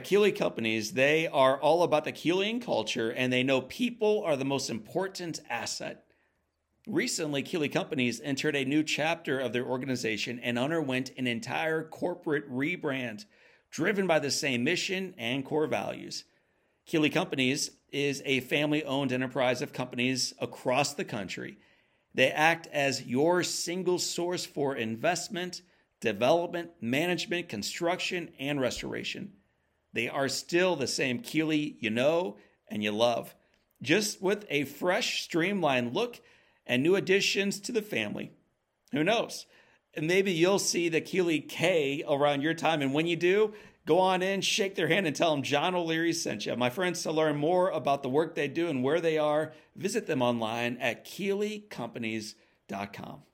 Keeley Companies, they are all about the Keeleyan culture and they know people are the most important asset. Recently, Keeley Companies entered a new chapter of their organization and underwent an entire corporate rebrand driven by the same mission and core values. Keeley Companies is a family owned enterprise of companies across the country. They act as your single source for investment, development, management, construction, and restoration. They are still the same Keeley you know and you love, just with a fresh, streamlined look and new additions to the family. Who knows? And maybe you'll see the Keeley K around your time. And when you do, go on in, shake their hand, and tell them John O'Leary sent you. My friends, to learn more about the work they do and where they are, visit them online at KeeleyCompanies.com.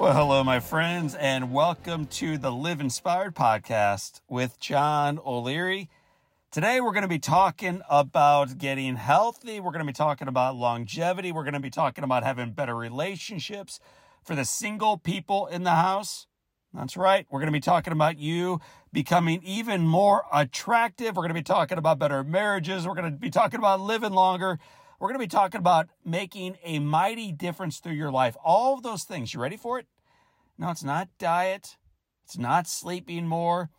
Well, hello, my friends, and welcome to the Live Inspired podcast with John O'Leary. Today, we're going to be talking about getting healthy. We're going to be talking about longevity. We're going to be talking about having better relationships for the single people in the house. That's right. We're going to be talking about you becoming even more attractive. We're going to be talking about better marriages. We're going to be talking about living longer. We're going to be talking about making a mighty difference through your life. All of those things. You ready for it? No, it's not diet. It's not sleeping more.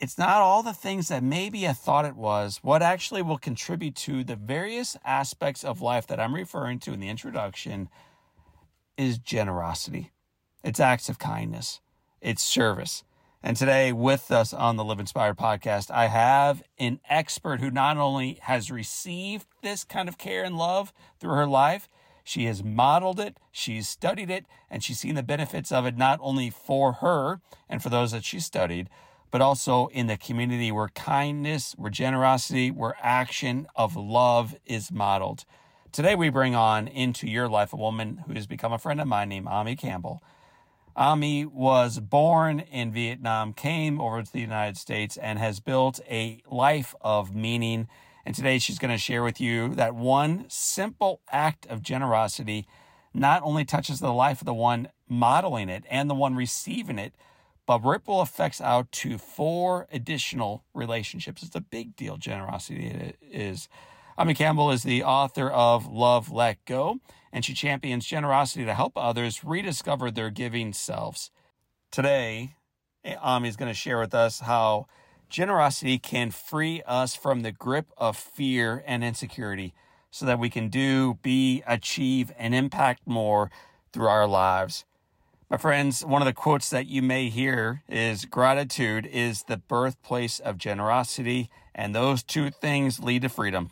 It's not all the things that maybe I thought it was. What actually will contribute to the various aspects of life that I'm referring to in the introduction is generosity. It's acts of kindness. It's service. And today, with us on the Live Inspired podcast, I have an expert who not only has received this kind of care and love through her life, she has modeled it, she's studied it, and she's seen the benefits of it not only for her and for those that she studied, but also in the community where kindness, where generosity, where action of love is modeled. Today, we bring on into your life a woman who has become a friend of mine named Ami Campbell. Ami was born in Vietnam, came over to the United States, and has built a life of meaning. And today she's going to share with you that one simple act of generosity not only touches the life of the one modeling it and the one receiving it, but ripple effects out to four additional relationships. It's a big deal, generosity is. Ami Campbell is the author of Love Let Go and she champions generosity to help others rediscover their giving selves. Today, Ami is going to share with us how generosity can free us from the grip of fear and insecurity so that we can do, be, achieve, and impact more through our lives. My friends, one of the quotes that you may hear is gratitude is the birthplace of generosity, and those two things lead to freedom.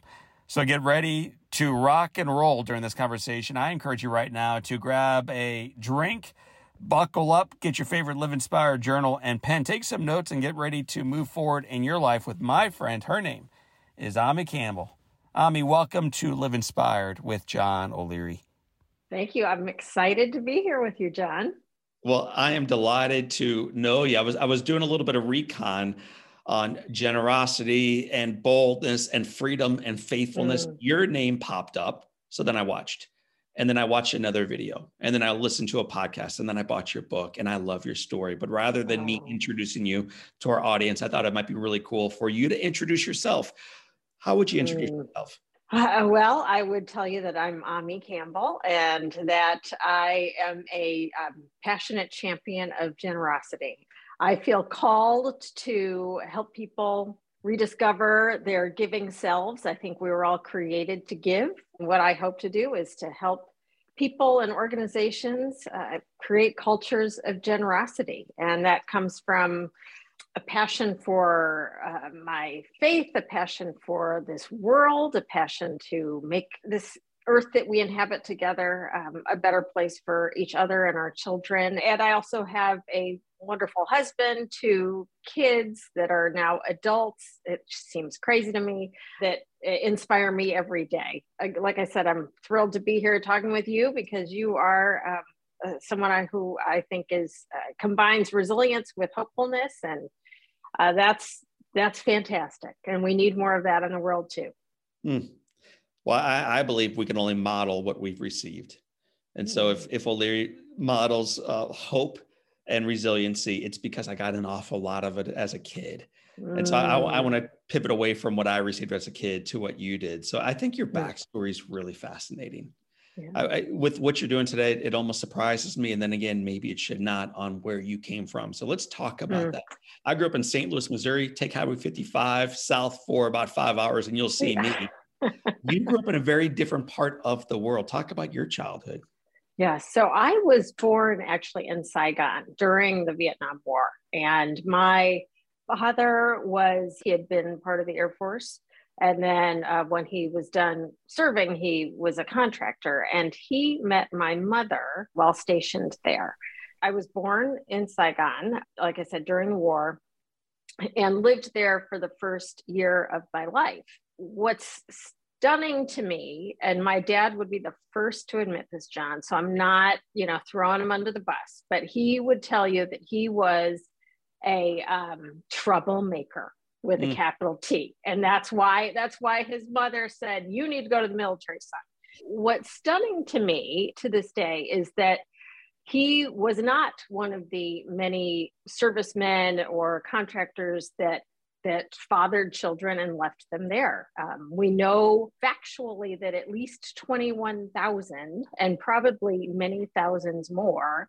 So get ready to rock and roll during this conversation. I encourage you right now to grab a drink, buckle up, get your favorite Live Inspired journal and pen, take some notes, and get ready to move forward in your life with my friend. Her name is Ami Campbell. Ami, welcome to Live Inspired with John O'Leary. Thank you. I'm excited to be here with you, John. Well, I am delighted to know you. I was I was doing a little bit of recon on generosity and boldness and freedom and faithfulness. Mm. Your name popped up. So then I watched. And then I watched another video. And then I listened to a podcast. And then I bought your book. And I love your story. But rather than me introducing you to our audience, I thought it might be really cool for you to introduce yourself. How would you introduce mm. yourself? Uh, well, I would tell you that I'm Ami Campbell and that I am a um, passionate champion of generosity. I feel called to help people rediscover their giving selves. I think we were all created to give. What I hope to do is to help people and organizations uh, create cultures of generosity. And that comes from a passion for uh, my faith, a passion for this world, a passion to make this earth that we inhabit together um, a better place for each other and our children. And I also have a wonderful husband, two kids that are now adults. It seems crazy to me that inspire me every day. Like I said, I'm thrilled to be here talking with you because you are um, uh, someone who I think is uh, combines resilience with hopefulness, and uh, that's that's fantastic. And we need more of that in the world too. Mm. Well, I, I, believe we can only model what we've received, and so if if O'Leary models uh, hope and resiliency, it's because I got an awful lot of it as a kid. And so I, I mm. want to pivot away from what I received as a kid to what you did. So I think your backstory is really fascinating. Yeah. I, I, with what you're doing today, it almost surprises me. And then again, maybe it should not on where you came from. So let's talk about mm. that. I grew up in St. Louis, Missouri. Take Highway 55 south for about five hours, and you'll see yeah. me. You grew up in a very different part of the world. Talk about your childhood. Yeah, so I was born actually in Saigon during the Vietnam War, and my father was he had been part of the Air Force, and then uh, when he was done serving, he was a contractor, and he met my mother while stationed there. I was born in Saigon, like I said, during the war, and lived there for the first year of my life. What's stunning to me and my dad would be the first to admit this john so i'm not you know throwing him under the bus but he would tell you that he was a um, troublemaker with mm. a capital t and that's why that's why his mother said you need to go to the military son what's stunning to me to this day is that he was not one of the many servicemen or contractors that that fathered children and left them there. Um, we know factually that at least 21,000 and probably many thousands more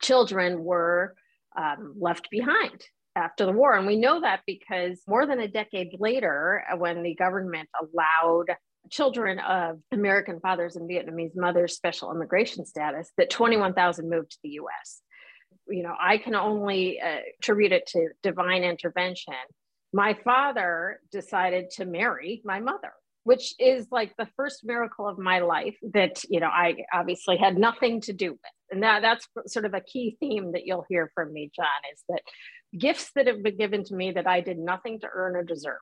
children were um, left behind after the war. And we know that because more than a decade later, uh, when the government allowed children of American fathers and Vietnamese mothers special immigration status, that 21,000 moved to the US you know, I can only uh, attribute it to divine intervention my father decided to marry my mother which is like the first miracle of my life that you know i obviously had nothing to do with. And that that's sort of a key theme that you'll hear from me john is that gifts that have been given to me that i did nothing to earn or deserve.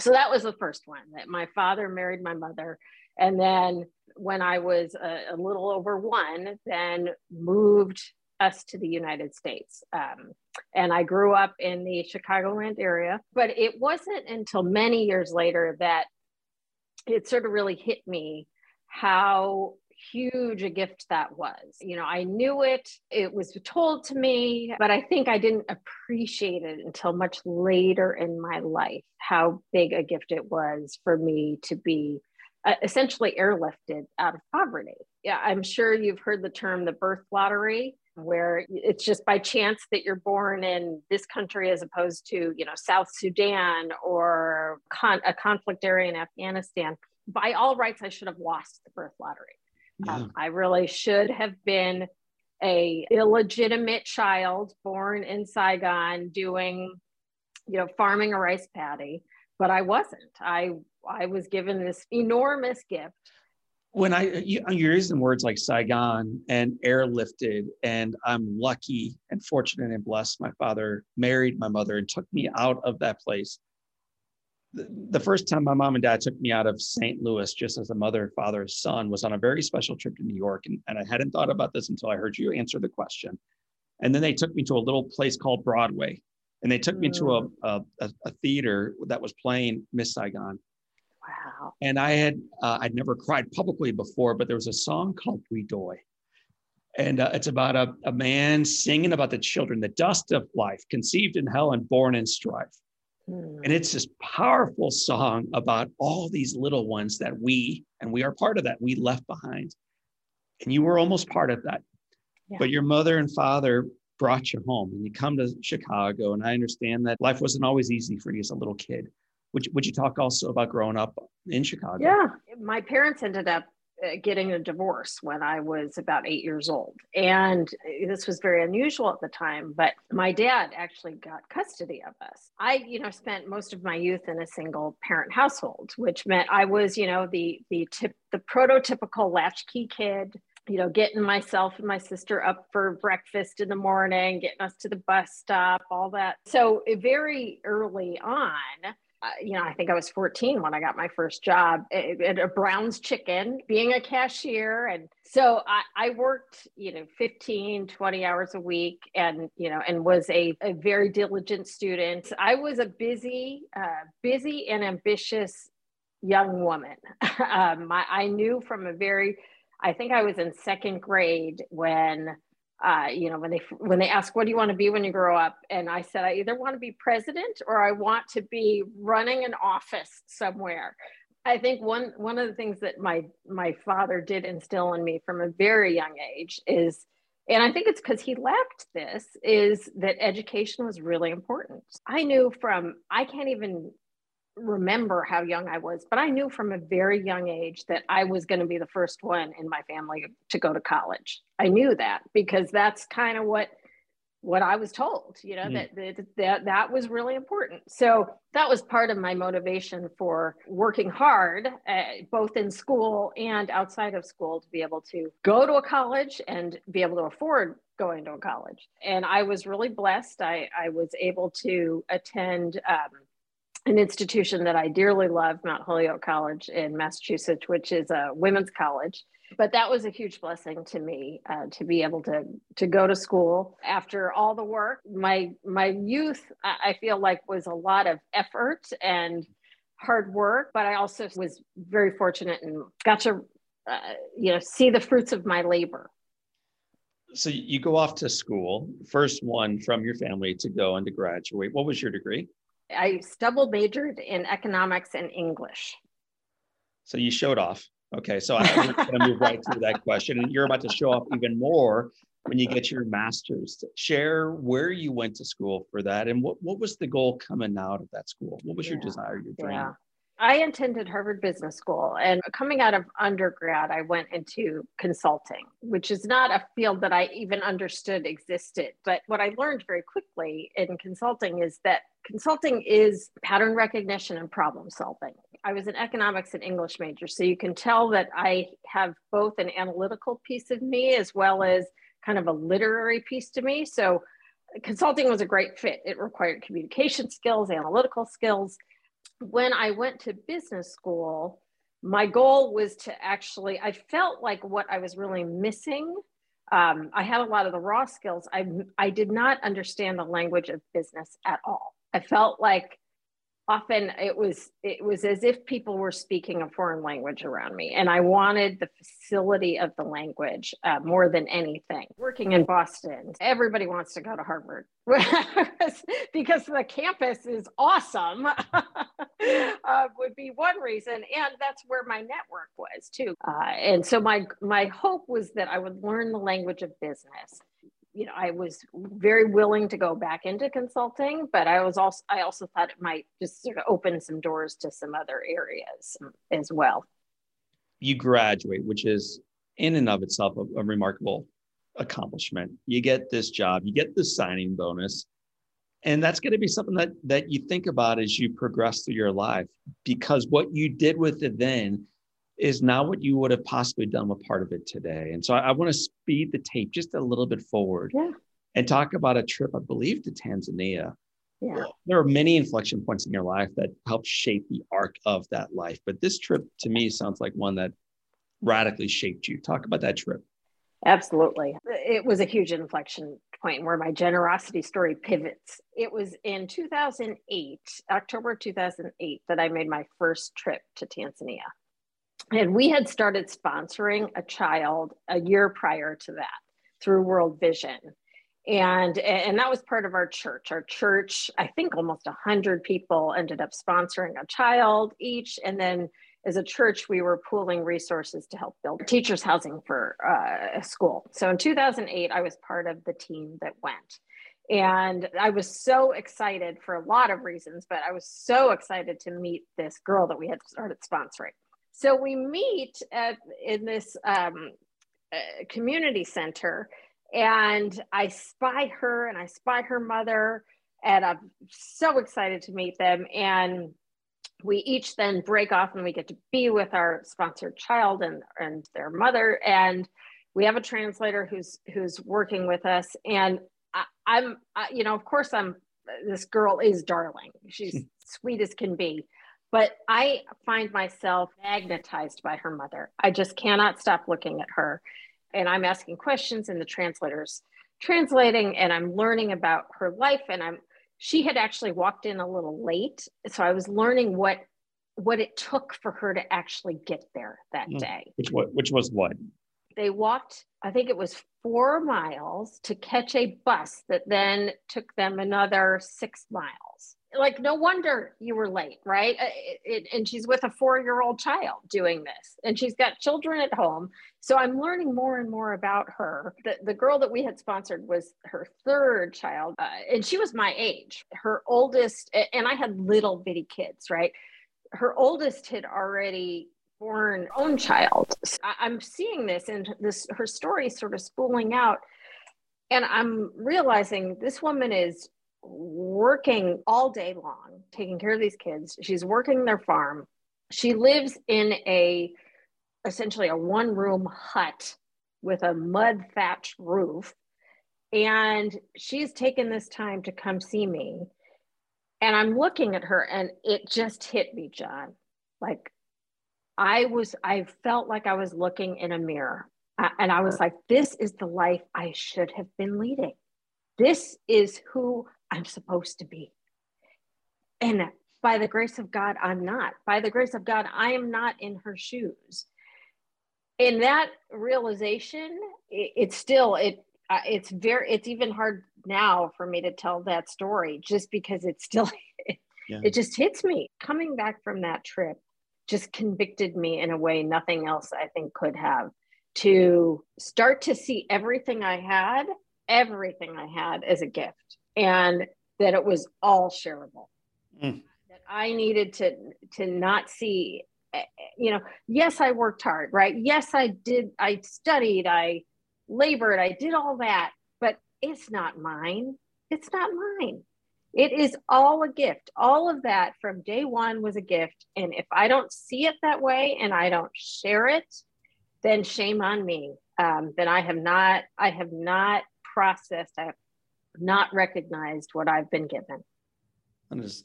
So that was the first one that my father married my mother. And then when i was a, a little over one then moved us to the United States. Um, and I grew up in the Chicagoland area, but it wasn't until many years later that it sort of really hit me how huge a gift that was. You know, I knew it, it was told to me, but I think I didn't appreciate it until much later in my life how big a gift it was for me to be uh, essentially airlifted out of poverty. Yeah, I'm sure you've heard the term the birth lottery where it's just by chance that you're born in this country as opposed to you know south sudan or con- a conflict area in afghanistan. By all rights i should have lost the birth lottery. Yeah. um, i really should have been a illegitimate child born in saigon doing you know farming a rice paddy but i wasn't. I i was given this enormous gift when I you, you're using words like Saigon and airlifted, and I'm lucky and fortunate and blessed. My father married my mother and took me out of that place. The, the first time my mom and dad took me out of St. Louis, just as a mother, father, son, was on a very special trip to New York, and, and I hadn't thought about this until I heard you answer the question. And then they took me to a little place called Broadway, and they took me to a, mm. a, a theater that was playing Miss Saigon Wow. And I had, uh, I'd never cried publicly before, but there was a song called Bui Doi. And uh, it's about a, a man singing about the children, the dust of life, conceived in hell and born in strife. Hmm. And it's this powerful song about all these little ones that we, and we are part of that, we left behind. And you were almost part of that. Yeah. But your mother and father brought you home and you come to Chicago. And I understand that life wasn't always easy for you as a little kid. Would you, would you talk also about growing up in Chicago? Yeah, my parents ended up uh, getting a divorce when I was about eight years old. And this was very unusual at the time, but my dad actually got custody of us. I, you know, spent most of my youth in a single parent household, which meant I was, you know, the the tip the prototypical latchkey kid you know, getting myself and my sister up for breakfast in the morning, getting us to the bus stop, all that. So, very early on, uh, you know, I think I was 14 when I got my first job at, a Brown's Chicken, being a cashier. And so I, I, worked, you know, 15, 20 hours a week and, you know, and was a, a very diligent student. I was a busy, uh, busy and ambitious young woman. um, I, I knew from a very, I think I was in second grade when uh, you know, when they when they ask, "What do you want to be when you grow up?" and I said, "I either want to be president or I want to be running an office somewhere." I think one one of the things that my my father did instill in me from a very young age is, and I think it's because he left this, is that education was really important. I knew from I can't even remember how young I was, but I knew from a very young age that I was going to be the first one in my family to go to college. I knew that because that's kind of what what I was told, you know, mm. that, that that that was really important. So that was part of my motivation for working hard, uh, both in school and outside of school, to be able to go to a college and be able to afford going to a college. And I was really blessed. I I was able to attend. Um, an institution that I dearly love, Mount Holyoke College in Massachusetts, which is a women's college. But that was a huge blessing to me uh, to be able to to go to school after all the work. My my youth, I feel like, was a lot of effort and hard work, but I also was very fortunate and got to uh, you know see the fruits of my labor. So you go off to school, first one from your family to go and to graduate. What was your degree? I double majored in economics and English. So you showed off. Okay, so I'm going to move right through that question, and you're about to show off even more when you get your master's. Share where you went to school for that, and what what was the goal coming out of that school? What was yeah, your desire, your dream? Yeah. I attended Harvard Business School, and coming out of undergrad, I went into consulting, which is not a field that I even understood existed. But what I learned very quickly in consulting is that consulting is pattern recognition and problem solving. I was an economics and English major, so you can tell that I have both an analytical piece of me as well as kind of a literary piece to me. So consulting was a great fit. It required communication skills, analytical skills when I went to business school, my goal was to actually, I felt like what I was really missing. Um, I had a lot of the raw skills. I, I did not understand the language of business at all. I felt like often it was it was as if people were speaking a foreign language around me and i wanted the facility of the language uh, more than anything. Working in boston everybody wants to go to harvard because the campus is awesome uh, would be one reason and that's where my network was too. Uh, and so my my hope was that i would learn the language of business you know, I was very willing to go back into consulting, but I was also I also thought it might just sort of open some doors to some other areas um, as well. You graduate, which is in and of itself a, a remarkable accomplishment. You get this job, you get the signing bonus, and that's going to be something that that you think about as you progress through your life because what you did with it then is not what you would have possibly done with part of it today. And so I, I want to speed the tape just a little bit forward yeah. and talk about a trip, I believe, to Tanzania. Yeah. There are many inflection points in your life that help shape the arc of that life. But this trip to me sounds like one that radically shaped you. Talk about that trip. Absolutely. It was a huge inflection point where my generosity story pivots. It was in 2008, October 2008, that I made my first trip to Tanzania and we had started sponsoring a child a year prior to that through world vision. And and that was part of our church. Our church i think almost 100 people ended up sponsoring a child each. And then as a church we were pooling resources to help build teachers housing for uh, a school. So in 2008 i was part of the team that went. And i was so excited for a lot of reasons but i was so excited to meet this girl that we had started sponsoring So we meet at, in this um, uh, community center, and I spy her and I spy her mother, and I'm so excited to meet them. And we each then break off and we get to be with our sponsored child and, and their mother. And we have a translator who's who's working with us. And I, I'm, I, you know, of course, I'm. This girl is darling. She's sweet as can be but I find myself magnetized by her mother. I just cannot stop looking at her. And I'm asking questions, and the translator's translating, and I'm learning about her life. And I'm she had actually walked in a little late. So I was learning what what it took for her to actually get there that mm. day. Which what which was what? They walked, I think it was four miles to catch a bus that then took them another six miles like no wonder you were late right? Uh, it, it, and she's with a four year old child doing this and she's got children at home. So i'm learning more and more about her. The, the girl that we had sponsored was her third child uh, and she was my age. Her oldest and i had little bitty kids right? Her oldest had already born own child. So i'm seeing this and this her story sort of spooling out and i'm realizing this woman is working all day long, taking care of these kids. She's working their farm. She lives in a essentially a one room hut with a mud thatched roof. And she's taken this time to come see me. And I'm looking at her and it just hit me, John. Like I was, I felt like I was looking in a mirror. And I was like, this is the life I should have been leading. This is who I'm supposed to be. And by the grace of God, I'm not. By the grace of God, I am not in her shoes. In that realization, it, it's still it. Uh, it's very. It's even hard now for me to tell that story, just because it's still. It, yeah. it just hits me. Coming back from that trip just convicted me in a way nothing else I think could have. To start to see everything I had, everything I had as a gift and that it was all shareable. Mm. That I needed to to not see, eh, eh, you know, yes, I worked hard, right? Yes, I did. I studied. I labored. I did all that, but it's not mine. It's not mine. It is all a gift. All of that from day one was a gift. And if I don't see it that way and I don't share it, then shame on me. Um, then I have not, I have not processed, I have not recognized what I've been given. That is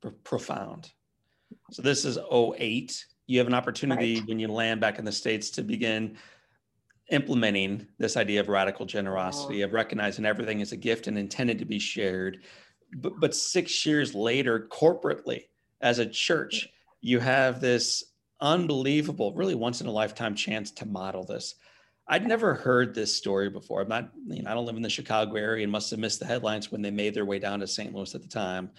pr- profound. So this is 08. You have an opportunity right. when you land back in the States to begin implementing this idea of radical generosity, oh. of recognizing everything is a gift and intended to be shared. But, but six years later, corporately, as a church, you have this unbelievable, really once in a lifetime chance to model this. I'd never heard this story before. I'm not, you know, I don't live in the Chicago area and must have missed the headlines when they made their way down to St. Louis at the time.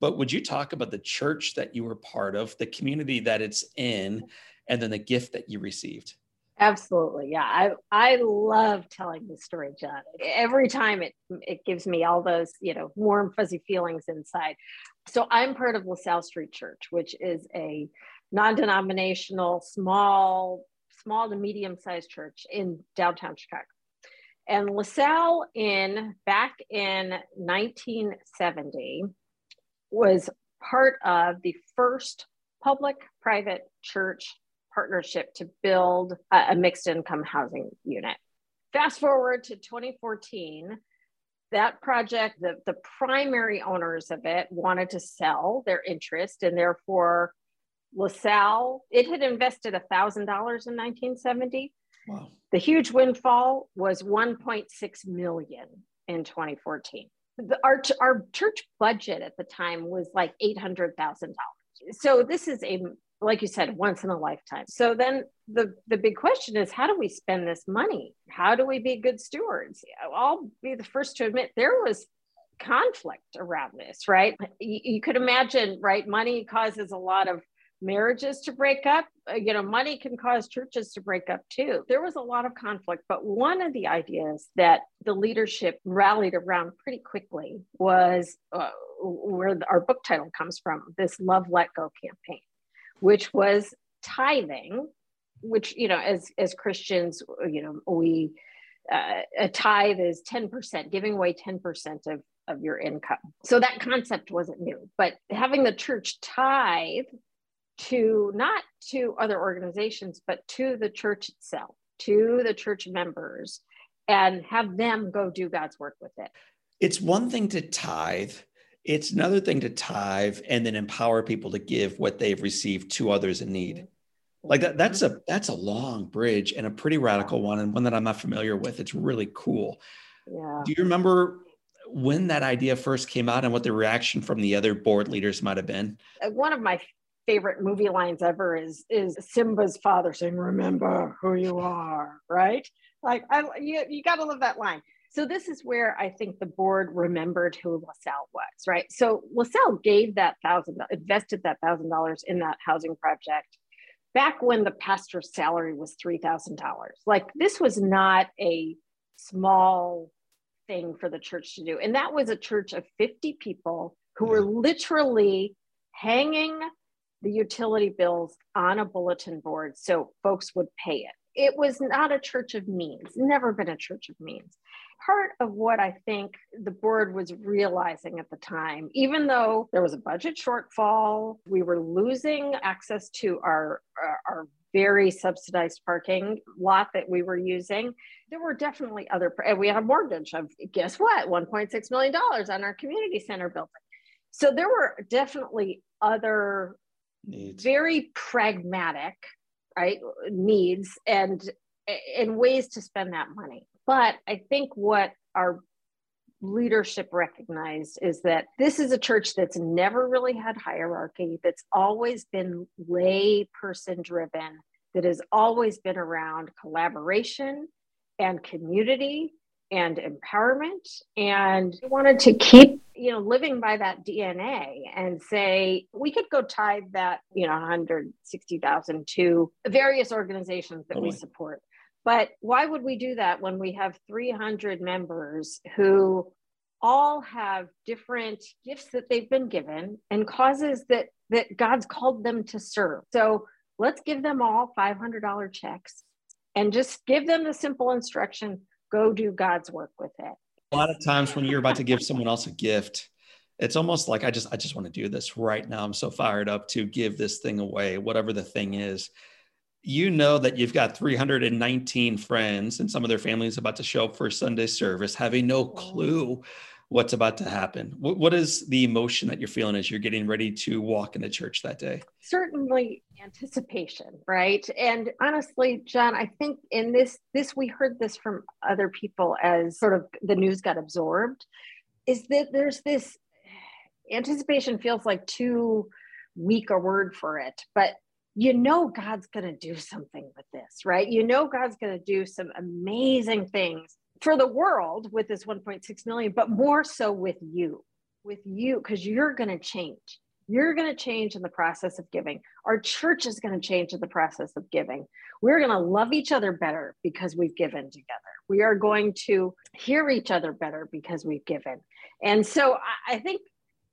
But would you talk about the church that you were part of, the community that it's in, and then the gift that you received? Absolutely. Yeah. I I love telling the story, John. Every time it it gives me all those, you know, warm, fuzzy feelings inside. So I'm part of LaSalle Street Church, which is a non-denominational, small small to medium sized church in downtown Chicago. And LaSalle in back in 1970 was part of the first public private church partnership to build a, a mixed income housing unit. Fast forward to 2014, that project, the, the primary owners of it wanted to sell their interest and therefore LaSalle, it had invested $1,000 in 1970. Wow. The huge windfall was 1.6 million in 2014. The, our, our church budget at the time was like $800,000. So this is a, like you said, once in a lifetime. So then the, the big question is, how do we spend this money? How do we be good stewards? I'll be the first to admit there was conflict around this, right? You, you could imagine, right? Money causes a lot of marriages to break up. Uh, you know, money can cause churches to break up too. There was a lot of conflict, but one of the ideas that the leadership rallied around pretty quickly was uh, where our book title comes from this Love Let Go campaign, which was tithing, which you know, as as Christians, you know, we uh, a tithe is 10%, giving away 10% of, of your income. So that concept wasn't new, but having the church tithe to not to other organizations, but to the church itself, to the church members, and have them go do God's work with it. It's one thing to tithe. It's another thing to tithe and then empower people to give what they've received to others in need. Like that that's a that's a long bridge and a pretty radical one and one that i'm not familiar with. It's really cool. Yeah. Do you remember when that idea first came out and what the reaction from the other board leaders might have been? Uh, one of my favorite movie lines ever is is simba's father saying remember who you are right like I, you, you got to love that line so this is where I think the board remembered who LaSalle was, right? So LaSalle gave that thousand, invested that thousand dollars in that housing project back when the pastor's salary was $3,000. Like this was not a small thing for the church to do. And that was a church of 50 people who were literally hanging the utility bills on a bulletin board so folks would pay it. It was not a church of means, never been a church of means part of what I think the board was realizing at the time, even though there was a budget shortfall, we were losing access to our, our, very subsidized parking lot that we were using. There were definitely other, and we had a mortgage of, guess what, $1.6 million on our community center building. So there were definitely other needs. very pragmatic, right, needs and and ways to spend that money. But I think what our leadership recognized is that this is a church that's never really had hierarchy, that's always been lay person driven, that has always been around collaboration and community and empowerment and wanted to keep you know living by that dna and say we could go tithe that you know 160000 to various organizations that we support but why would we do that when we have 300 members who all have different gifts that they've been given and causes that that God's called them to serve. So let's give them all $500 checks and just give them the simple instruction go do God's work with it. A lot of times when you're about to give someone else a gift, it's almost like I just I just want to do this right now. I'm so fired up to give this thing away, whatever the thing is you know that you've got 319 friends and some of their families about to show up for Sunday service, having no clue what's about to happen. What, what is the emotion that you're feeling as you're getting ready to walk into church that day? Certainly anticipation, right? And honestly, John, I think in this, this we heard this from other people as sort of the news got absorbed, is that there's this anticipation feels like too weak a word for it, but you know God's going to do something with this, right? You know God's going to do some amazing things for the world with this 1.6 million, but more so with you, with you, because you're going to change. You're going to change in the process of giving. Our church is going to change in the process of giving. We're going to love each other better because we've given together. We are going to hear each other better because we've given. And so I think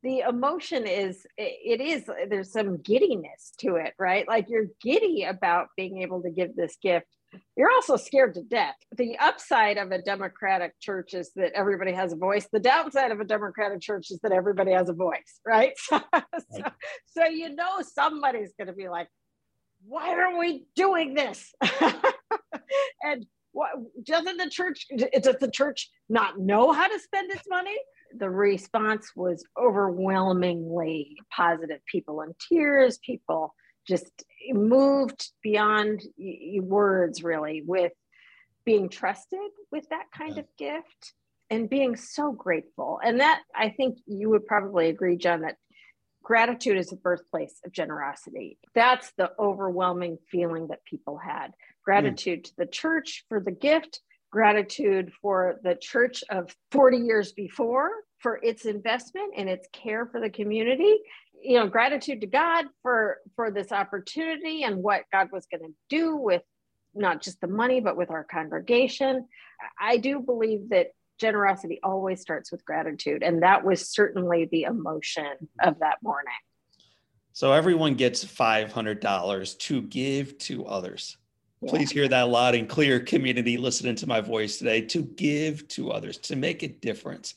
the emotion is it is there's some giddiness to it right like you're giddy about being able to give this gift you're also scared to death. The upside of a democratic church is that everybody has a voice. The downside of a democratic church is that everybody has a voice right? So, so, so you know somebody's going to be like why are we doing this? And what doesn't the church does the church not know how to spend its money? The response was overwhelmingly positive. People in tears, people just moved beyond words, really, with being trusted with that kind yeah. of gift and being so grateful. And that, I think you would probably agree, John, that gratitude is the birthplace of generosity. That's the overwhelming feeling that people had. Gratitude mm. to the church for the gift, gratitude for the church of 40 years before for its investment and its care for the community you know gratitude to god for for this opportunity and what god was going to do with not just the money but with our congregation i do believe that generosity always starts with gratitude and that was certainly the emotion of that morning So everyone gets $500 to give to others. Yeah. Please hear that loud and clear, community listening to my voice today to give to others, to make a difference.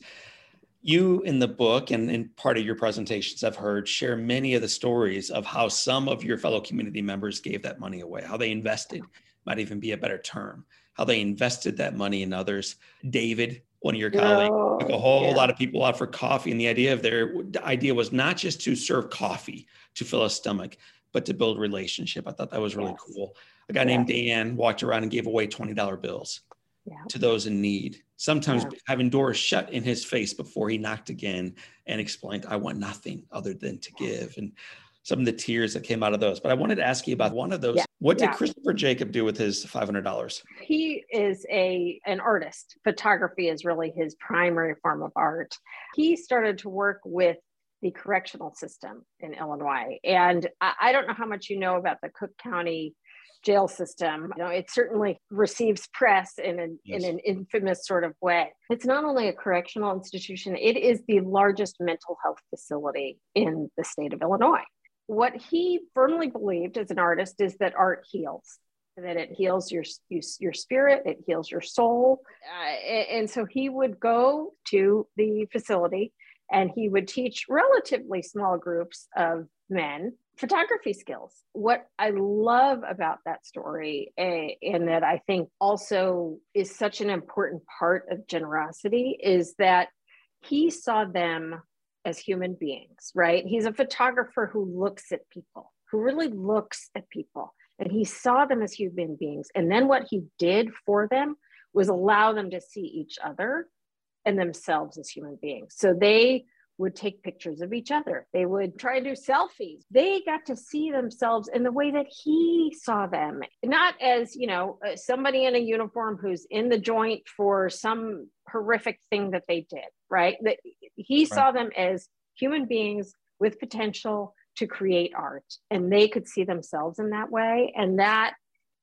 You in the book and in part of your presentations, I've heard share many of the stories of how some of your fellow community members gave that money away, how they invested, might even be a better term, how they invested that money in others. David, one of your colleagues, oh, took a whole yeah. lot of people out for coffee. And the idea of their the idea was not just to serve coffee to fill a stomach, but to build relationship. I thought that was really yes. cool. A guy yeah. named Dan walked around and gave away $20 bills yeah. to those in need. Sometimes having doors shut in his face before he knocked again and explained, I want nothing other than to give. And some of the tears that came out of those. But I wanted to ask you about one of those. Yeah. What did yeah. Christopher Jacob do with his $500? He is a an artist. Photography is really his primary form of art. He started to work with the correctional system in Illinois. And I, I don't know how much you know about the Cook County jail system. You know, it certainly receives press in an, yes. in an infamous sort of way. It's not only a correctional institution, it is the largest mental health facility in the state of Illinois what he firmly believed as an artist is that art heals that it heals your your spirit it heals your soul uh, and so he would go to the facility and he would teach relatively small groups of men photography skills what i love about that story eh, and that i think also is such an important part of generosity is that he saw them as human beings, right? He's a photographer who looks at people, who really looks at people, and he saw them as human beings. And then what he did for them was allow them to see each other and themselves as human beings. So they would take pictures of each other. They would try to do selfies. They got to see themselves in the way that he saw them, not as, you know, uh, somebody in a uniform who's in the joint for some horrific thing that they did, right? That he right. saw them as human beings with potential to create art and they could see themselves in that way and that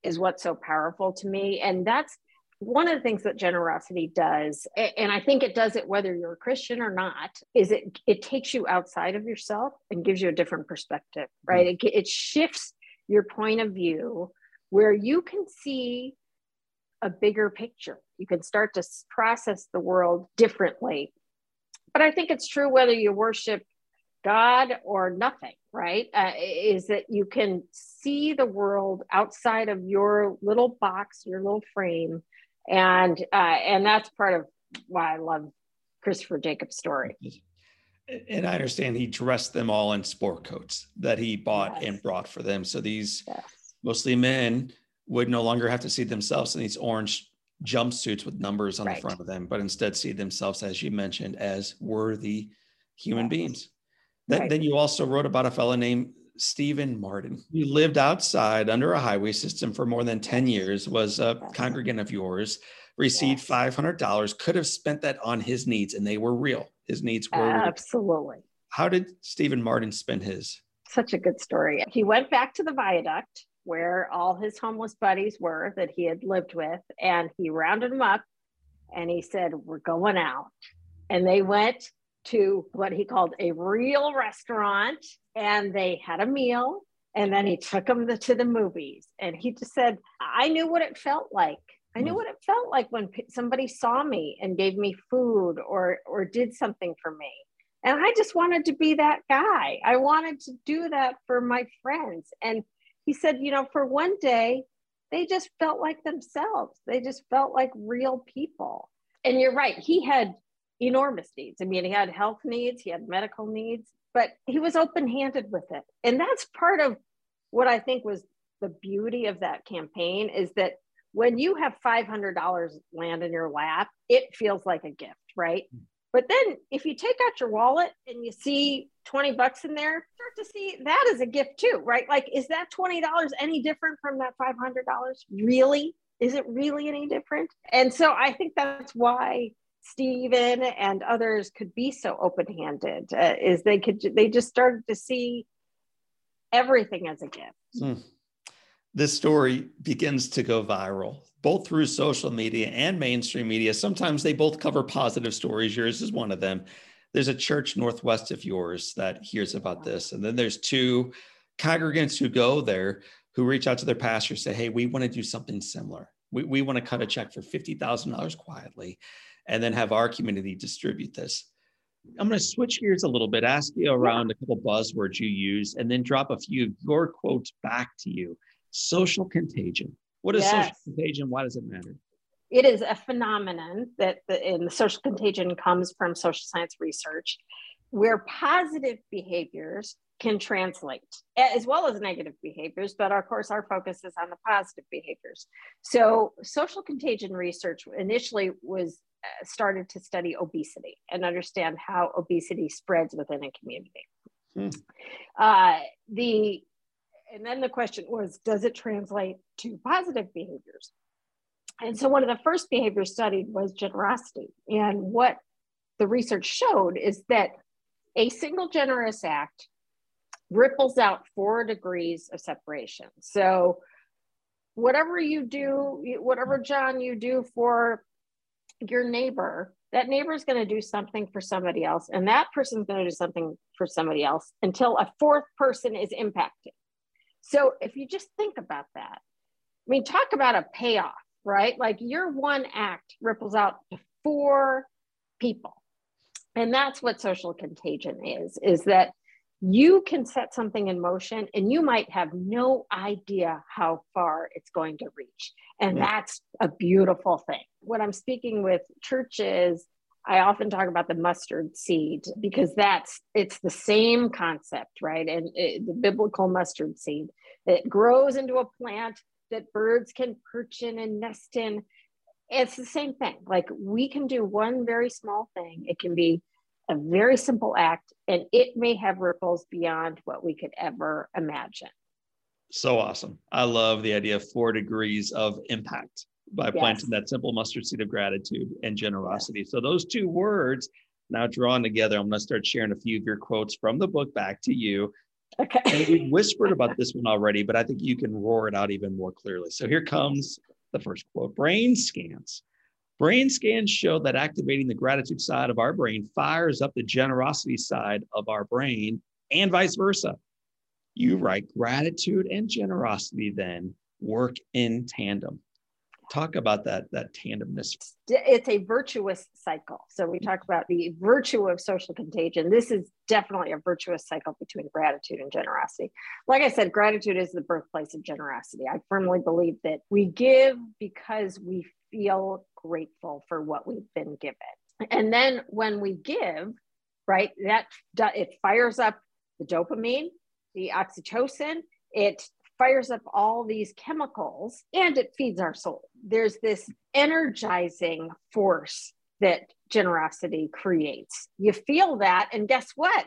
is what's so powerful to me and that's one of the things that generosity does and i think it does it whether you're a christian or not is it it takes you outside of yourself and gives you a different perspective right? Mm-hmm. it, it shifts your point of view where you can see a bigger picture. You can start to process the world differently. But i think it's true whether you worship god or nothing right? Uh, is that you can see the world outside of your little box your little frame and uh, and that's part of why I love Christopher Jacob's story. And I understand he dressed them all in sport coats that he bought yes. and brought for them. So these yes. mostly men would no longer have to see themselves in these orange jumpsuits with numbers on right. the front of them, but instead see themselves, as you mentioned, as worthy human yes. beings. Then, right. then you also wrote about a fellow named Stephen Martin. You lived outside under a highway system for more than 10 years, was a congregant of yours, received $500, could have spent that on his needs, and they were real. His needs were absolutely. Real. How did Stephen Martin spend his? Such a good story. He went back to the viaduct where all his homeless buddies were that he had lived with, and he rounded them up and he said, We're going out. And they went to what he called a real restaurant and they had a meal and then he took them to the movies. And he just said i knew what it felt like. I knew mm. what it felt like when somebody saw me and gave me food or or did something for me. And i just wanted to be that guy. I wanted to do that for my friends. And he said you know for one day they just felt like themselves. They just felt like real people. And you're right he had enormous needs i mean he had health needs he had medical needs but he was open handed with it. And that's part of what I think was the beauty of that campaign is that when you have $500 land in your lap, it feels like a gift, right? Hmm. But then if you take out your wallet and you see 20 bucks in there, start to see that as a gift too, right? Like, is that $20 any different from that $500? Really? Is it really any different? And so I think that's why Stephen and others could be so open-handed uh, is they could they just started to see everything as a gift. Mm. This story begins to go viral both through social media and mainstream media. Sometimes they both cover positive stories. Yours is one of them. there's a church northwest of yours that hears about this. And then there's two congregants who go there who reach out to their pastor, say, Hey, we want to do something similar. We, we want to cut a check for $50,000 quietly and then have our community distribute this. I'm going to switch gears a little bit, ask you around a couple buzzwords you use, and then drop a few of your quotes back to you. Social contagion. What is yes. social contagion? Why does it matter? It is a phenomenon that, the, and the social contagion comes from social science research, where positive behaviors can translate as well as negative behaviors but of course our focus is on the positive behaviors so social contagion research initially was started to study obesity and understand how obesity spreads within a community hmm. uh, the and then the question was does it translate to positive behaviors and so one of the first behaviors studied was generosity and what the research showed is that a single generous act ripples out four degrees of separation. So, whatever you do, whatever, John, you do for your neighbor, that neighbor is going to do something for somebody else, and that person's going to do something for somebody else until a fourth person is impacted. So, if you just think about that, I mean, talk about a payoff, right? Like your one act ripples out to four people. And that's what social contagion is, is that you can set something in motion and you might have no idea how far it's going to reach. And yeah. that's a beautiful thing. When I'm speaking with churches, I often talk about the mustard seed because that's it's the same concept, right? And it, the biblical mustard seed it grows into a plant that birds can perch in and nest in. It's the same thing. Like we can do one very small thing. It can be a very simple act, and it may have ripples beyond what we could ever imagine. So awesome. I love the idea of four degrees of impact by yes. planting that simple mustard seed of gratitude and generosity. Yes. So, those two words now drawn together, I'm going to start sharing a few of your quotes from the book back to you. Okay. And we've whispered about this one already, but I think you can roar it out even more clearly. So, here comes the first quote Brain scans Brain scans show that activating the gratitude side of our brain fires up the generosity side of our brain and vice versa. You write gratitude and generosity then work in tandem. Talk about that that tandemness. It's a virtuous cycle. So we talk about the virtue of social contagion. This is definitely a virtuous cycle between gratitude and generosity. Like I said, gratitude is the birthplace of generosity. I firmly believe that we give because we feel grateful for what we've been given. And then when we give, right, that it fires up the dopamine, the oxytocin, it fires up all these chemicals and it feeds our soul. There's this energizing force that generosity creates. You feel that, and guess what?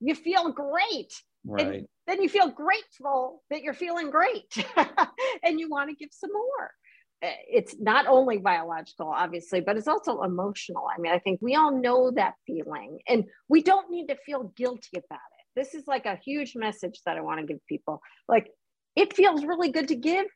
You feel great. Right. And then you feel grateful that you're feeling great and you want to give some more Uh, it's not only biological, obviously, but it's also emotional. I mean, I think we all know that feeling, and we don't need to feel guilty about it. This is like a huge message that I want to give people. Like, it feels really good to give,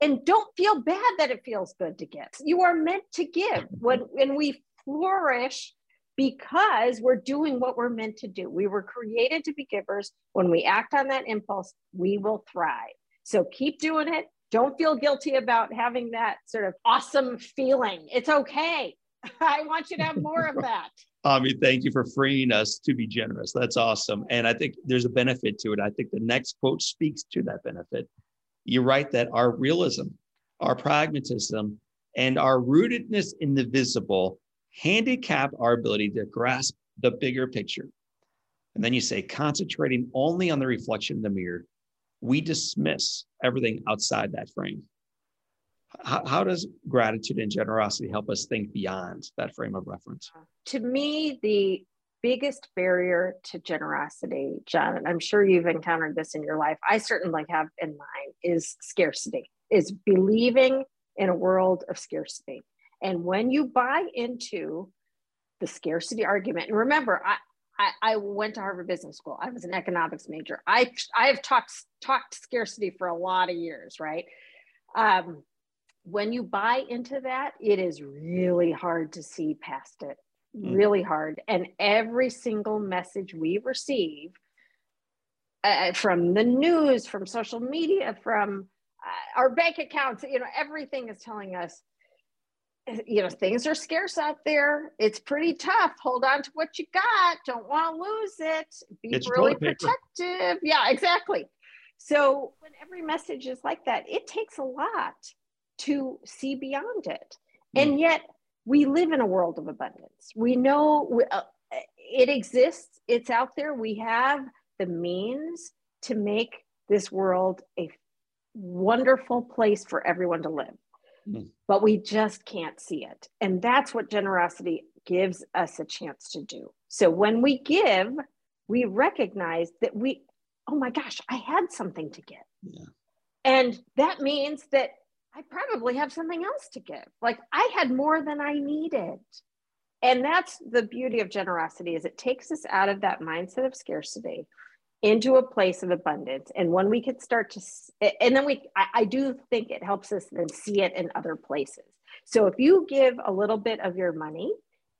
and don't feel bad that it feels good to give. You are meant to give when, when we flourish because we're doing what we're meant to do. We were created to be givers. When we act on that impulse, we will thrive. So keep doing it don't feel guilty about having that sort of awesome feeling. It's okay. I want you to have more of that. Ami, thank you for freeing us to be generous. That's awesome. And I think there's a benefit to it. I think the next quote speaks to that benefit. You're right that our realism, our pragmatism, and our rootedness in the visible handicap our ability to grasp the bigger picture. And then you say, concentrating only on the reflection in the mirror we dismiss everything outside that frame. How, how, does gratitude and generosity help us think beyond that frame of reference? To me, the biggest barrier to generosity, John, and I'm sure you've encountered this in your life, I certainly have in mine, is scarcity, is believing in a world of scarcity. And when you buy into the scarcity argument, and remember, I, I, I, went to Harvard Business School. I was an economics major. I I have talked talked scarcity for a lot of years, right? Um, when you buy into that, it is really hard to see past it mm. really hard. And every single message we receive uh, from the news, from social media, from uh, our bank accounts, you know, everything is telling us, you know, things are scarce out there. It's pretty tough. Hold on to what you got. Don't want to lose it. Be it's really protective. Yeah, exactly. So when every message is like that, it takes a lot to see beyond it. Mm. And yet we live in a world of abundance. We know we, uh, it exists, it's out there. We have the means to make this world a wonderful place for everyone to live. Mm. But we just can't see it. And that's what generosity gives us a chance to do. So when we give, we recognize that we, oh my gosh, I had something to give. Yeah. And that means that I probably have something else to give. Like I had more than I needed. And that's the beauty of generosity is it takes us out of that mindset of scarcity into a place of abundance. And when we can start to, and then we, I, I do think it helps us then see it in other places. So if you give a little bit of your money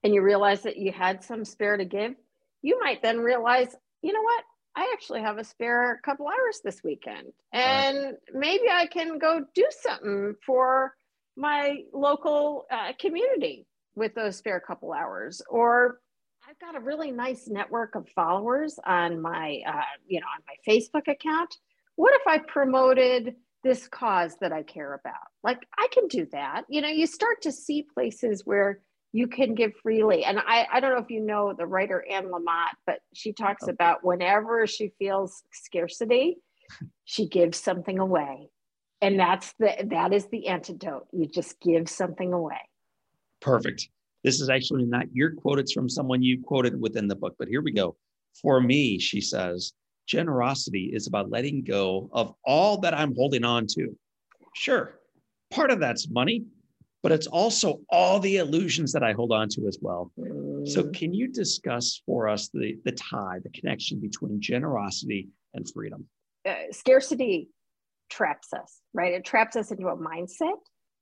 and you realize that you had some spare to give, you might then realize, you know what? I actually have a spare couple hours this weekend, and maybe I can go do something for my local uh, community with those spare couple hours. Or I've got a really nice network of followers on my, uh, you know, on my Facebook account. What if I promoted this cause that I care about? Like I can do that. You know, you start to see places where you can give freely. And I, I don't know if you know the writer Anne Lamott, but she talks okay. about whenever she feels scarcity, she gives something away. And that's the that is the antidote. You just give something away. Perfect. This is actually not your quote, it's from someone you quoted within the book. But here we go. For me, she says, generosity is about letting go of all that I'm holding on to. Sure, part of that's money, but it's also all the illusions that I hold on to as well. So, mm. can you discuss for us the, the tie, the connection between generosity and freedom? Uh, scarcity traps us, right? It traps us into a mindset,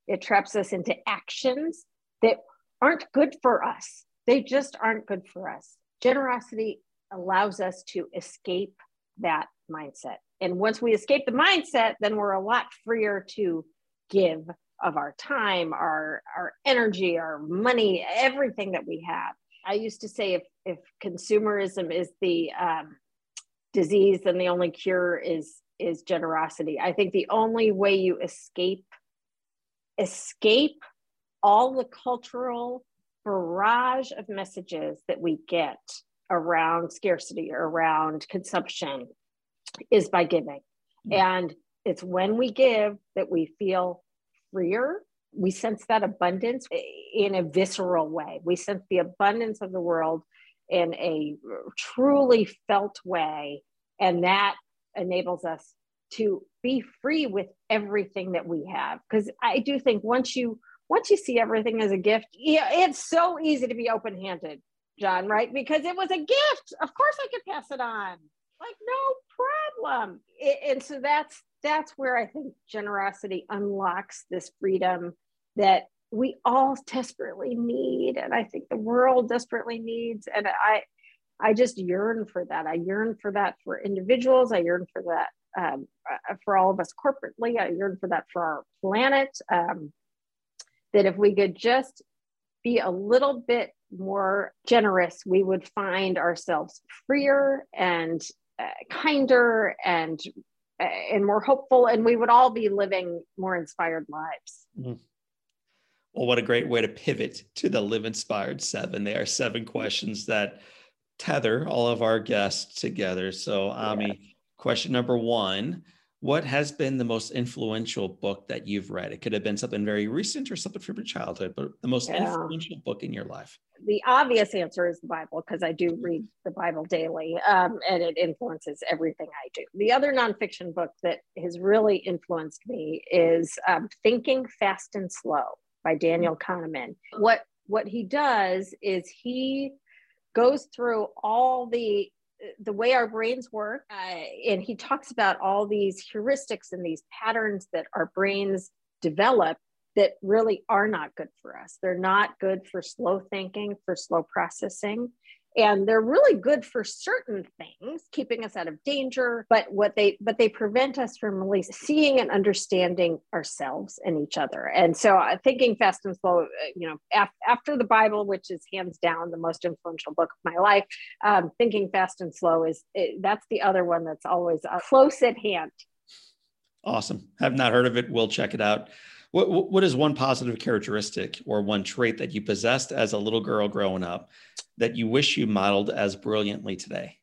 it traps us into actions that aren't good for us. They just aren't good for us. Generosity allows us to escape that mindset. And once we escape the mindset, then we're a lot freer to give of our time, our our energy, our money, everything that we have. I used to say if if consumerism is the um, disease, then the only cure is is generosity. I think the only way you escape escape all the cultural barrage of messages that we get around scarcity or around consumption is by giving. And it's when we give that we feel freer. We sense that abundance in a visceral way. We sense the abundance of the world in a truly felt way. And that enables us to be free with everything that we have. Because I do think once you once you see everything as a gift, yeah, it's so easy to be open-handed, John, right? Because it was a gift. Of course I could pass it on. Like no problem. and so that's that's where I think generosity unlocks this freedom that we all desperately need. And I think the world desperately needs. And I, I just yearn for that. I yearn for that for individuals. I yearn for that um, uh, for all of us corporately. I yearn for that for our planet. Um, that if we could just be a little bit more generous, we would find ourselves freer and uh, kinder and and more hopeful, and we would all be living more inspired lives. Mm. Well, what a great way to pivot to the Live Inspired Seven. They are seven questions that tether all of our guests together. So, Ami, yeah. question number one What has been the most influential book that you've read? It could have been something very recent or something from your childhood, but the most yeah. influential book in your life the obvious answer is the Bible because I do read the Bible daily um, and it influences everything I do. The other nonfiction book that has really influenced me is um, Thinking Fast and Slow by Daniel Kahneman. What what he does is he goes through all the the way our brains work uh, and he talks about all these heuristics and these patterns that our brains develop that really are not good for us. They're not good for slow thinking, for slow processing and they're really good for certain things keeping us out of danger but what they but they prevent us from really seeing and understanding ourselves and each other. And so uh, thinking fast and slow uh, you know af- after the bible which is hands down the most influential book of my life um, thinking fast and slow is it, that's the other one that's always uh, close at hand. Awesome. Have not heard of it. We'll check it out. What, what is one positive characteristic or one trait that you possessed as a little girl growing up that you wish you modeled as brilliantly today?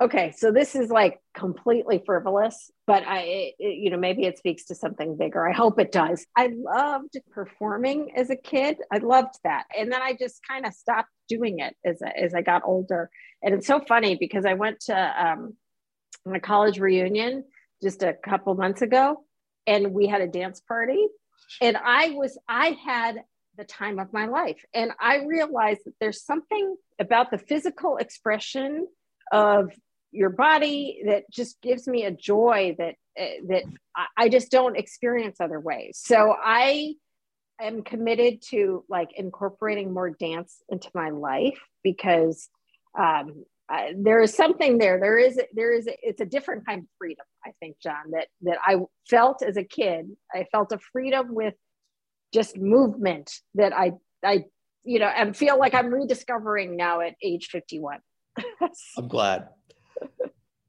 Okay, so this is like completely frivolous, but I, it, you know, maybe it speaks to something bigger. I hope it does. I loved performing as a kid. I loved that, and then I just kind of stopped doing it as as I got older. And it's so funny because I went to um, a college reunion just a couple months ago, and we had a dance party, and I was I had the time of my life. And I realized that there's something about the physical expression of your body that just gives me a joy that uh, that I just don't experience other ways. So I am committed to like incorporating more dance into my life because um, there is something there. There is there is it's a different kind of freedom. I think, John, that that I felt as a kid. I felt a freedom with just movement that I I you know and feel like I'm rediscovering now at age 51. I'm glad.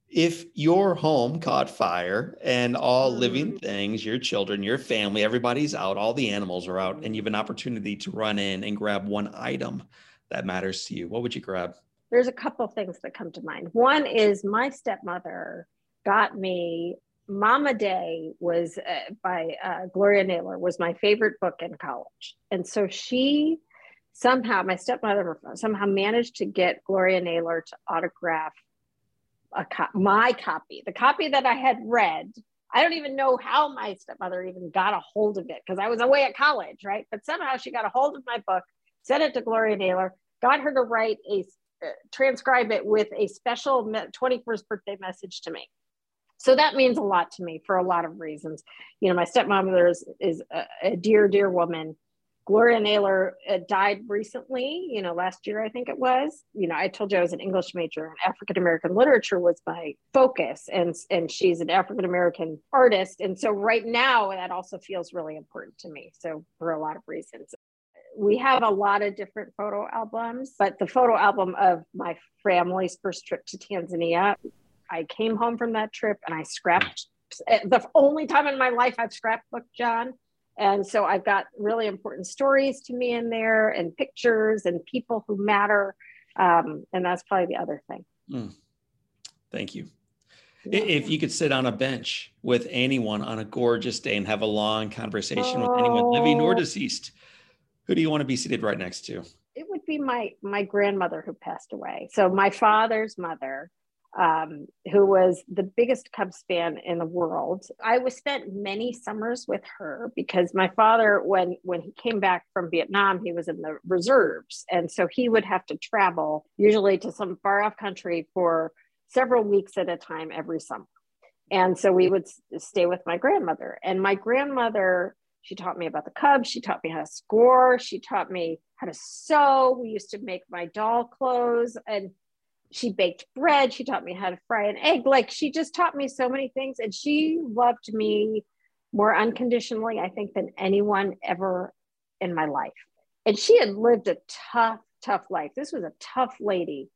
if your home caught fire and all living mm. things, your children, your family, everybody's out, all the animals are out, and you have an opportunity to run in and grab one item that matters to you, what would you grab? There's a couple things that come to mind. One is my stepmother got me Mama Day was uh, by uh, Gloria Naylor was my favorite book in college, and so she somehow my stepmother somehow managed to get Gloria Naylor to autograph a co- my copy, the copy that I had read. I don't even know how my stepmother even got a hold of it because I was away at college, right? But somehow she got a hold of my book, sent it to Gloria Naylor, got her to write a uh, transcribe it with a special 21st birthday message to me so that means a lot to me for a lot of reasons. You know my stepmother is, is a, a dear dear woman. Gloria naylor uh, died recently you know last year i think it was. You know i told you i was an english major and african american literature was my focus and and she's an african american artist. And so right now that also feels really important to me so for a lot of reasons. We have a lot of different photo albums, but the photo album of my family's first trip to Tanzania I came home from that trip and I scrapped the only time in my life I've scrapbooked John. And so I've got really important stories to me in there and pictures and people who matter. Um, and that's probably the other thing. Mm. Thank you. Yeah. If you could sit on a bench with anyone on a gorgeous day and have a long conversation oh. with anyone living or oh. deceased, who do you want to be seated right next to? It would be my my grandmother who passed away. So my father's mother, um, who was the biggest Cubs fan in the world. I was spent many summers with her because my father, when when he came back from Vietnam, he was in the reserves, and so he would have to travel usually to some far off country for several weeks at a time every summer. And so we would stay with my grandmother, and my grandmother. She taught me about the Cubs. She taught me how to score. She taught me how to sew. We used to make my doll clothes. And she baked bread she taught me how to fry an egg like she just taught me so many things and she loved me more unconditionally i think than anyone ever in my life. And she had lived a tough tough life. This was a tough lady.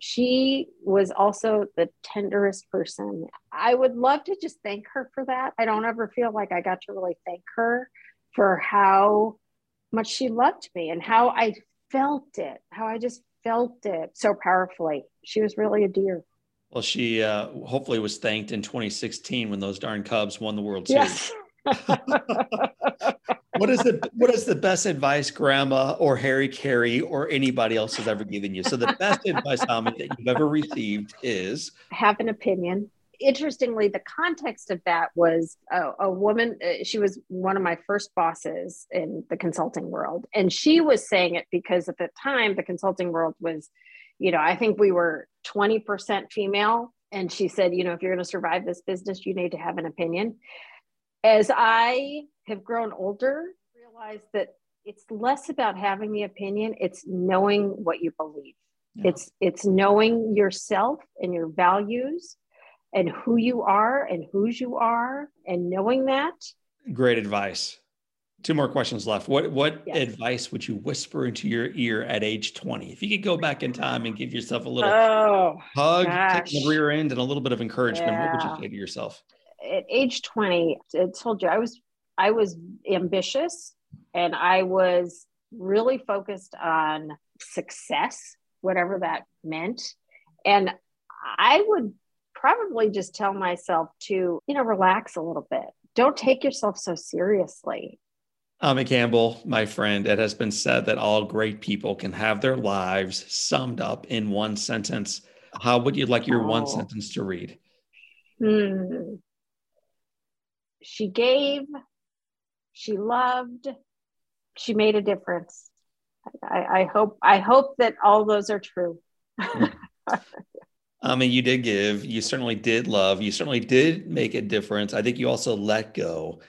She was also the tenderest person. I would love to just thank her for that. I don't ever feel like i got to really thank her for how much she loved me and how i felt it how i just felt it so powerfully. She was really a dear. Well, she uh, hopefully was thanked in 2016 when those darn Cubs won the World Series. Yes. what is the what is the best advice grandma or Harry Caray or anybody else has ever given you? So the best advice, Ami, that you've ever received is have an opinion interestingly, the context of that was a, a, woman, uh, she was one of my first bosses in the consulting world. And she was saying it because at the time, the consulting world was, you know, I think we were 20% female. And she said, you know, if you're going to survive this business, you need to have an opinion. as I have grown older, realized that it's less about having the opinion, it's knowing what you believe. Yeah. It's it's knowing yourself and your values and who you are and whose you are and knowing that. Great advice. Two more questions left. What what yes. advice would you whisper into your ear at age 20? If you could go back in time and give yourself a little oh, hug, kick the rear end, and a little bit of encouragement, yeah. what would you say to yourself? At age 20, I told you I was I was ambitious and I was really focused on success, whatever that meant. And I would probably just tell myself to, you know, relax a little bit. Don't take yourself so seriously. Ami Campbell, my friend, it has been said that all great people can have their lives summed up in one sentence. How would you like your oh. one sentence to read? Hmm. She gave, she loved, she made a difference. I, I hope I hope that all those are true. I mean, you did give, you certainly did love, you certainly did make a difference. I think you also let go.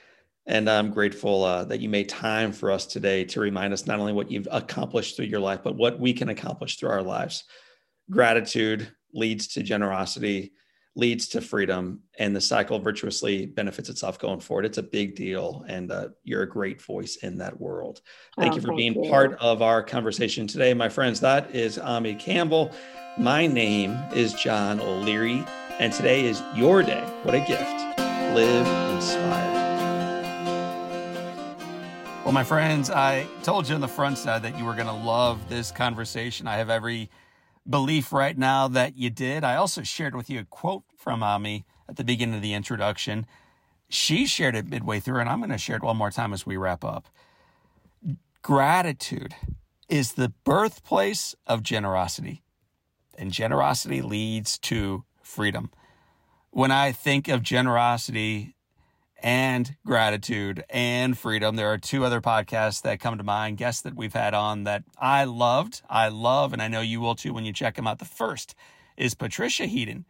And I'm grateful uh, that you made time for us today to remind us not only what you've accomplished through your life, but what we can accomplish through our lives. Gratitude leads to generosity leads to freedom and the cycle virtuously benefits itself going forward. It's a big deal. And uh, you're a great voice in that world. Thank oh, you for thank being you. part of our conversation today, my friends. That is Ami Campbell. My name is John O'Leary, and today is your day. What a gift. Live inspired. Well, my friends, I told you on the front side that you were going to love this conversation. I have every belief right now that you did. I also shared with you a quote from Ami at the beginning of the introduction. She shared it midway through, and I'm going to share it one more time as we wrap up. Gratitude is the birthplace of generosity, and generosity leads to freedom. When I think of generosity, and gratitude and freedom. There are two other podcasts that come to mind, guests that we've had on that I loved, I love, and I know you will too when you check them out. The first is Patricia Heaton.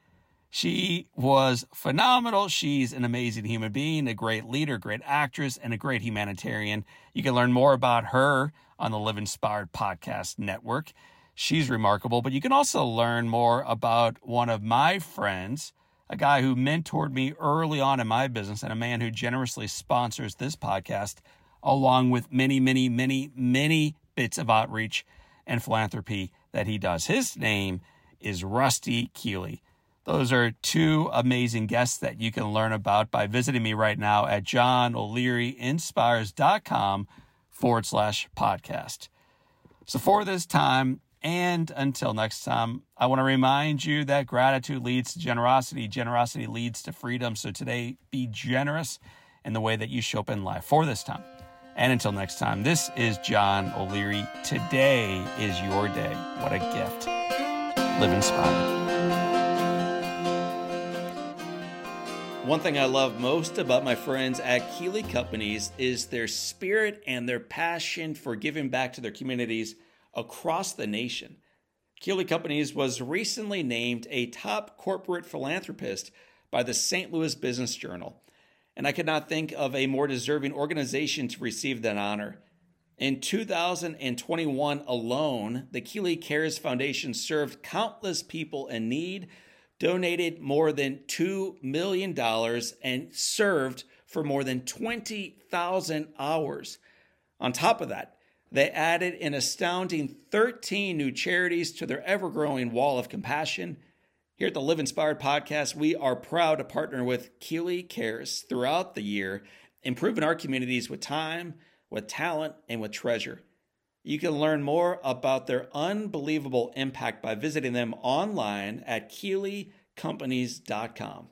She was phenomenal. She's an amazing human being, a great leader, great actress, and a great humanitarian. You can learn more about her on the Live Inspired Podcast Network. She's remarkable, but you can also learn more about one of my friends a guy who mentored me early on in my business and a man who generously sponsors this podcast, along with many, many, many, many bits of outreach and philanthropy that he does. His name is Rusty Keeley. Those are two amazing guests that you can learn about by visiting me right now at johnolearyinspires.com forward slash podcast. So for this time, and until next time, I want to remind you that gratitude leads to generosity. Generosity leads to freedom. So today, be generous in the way that you show up in life for this time. And until next time, this is John O'Leary. Today is your day. What a gift. Live inspired. One thing I love most about my friends at Keeley Companies is their spirit and their passion for giving back to their communities across the nation. Keeley Companies was recently named a top corporate philanthropist by the St. Louis Business Journal, and I could not think of a more deserving organization to receive that honor. In 2021 alone, the Keeley Cares Foundation served countless people in need, donated more than $2 million, and served for more than 20,000 hours. On top of that, they added an astounding 13 new charities to their ever growing wall of compassion. Here at the Live Inspired podcast, we are proud to partner with Keeley Cares throughout the year, improving our communities with time, with talent, and with treasure. You can learn more about their unbelievable impact by visiting them online at KeeleyCompanies.com.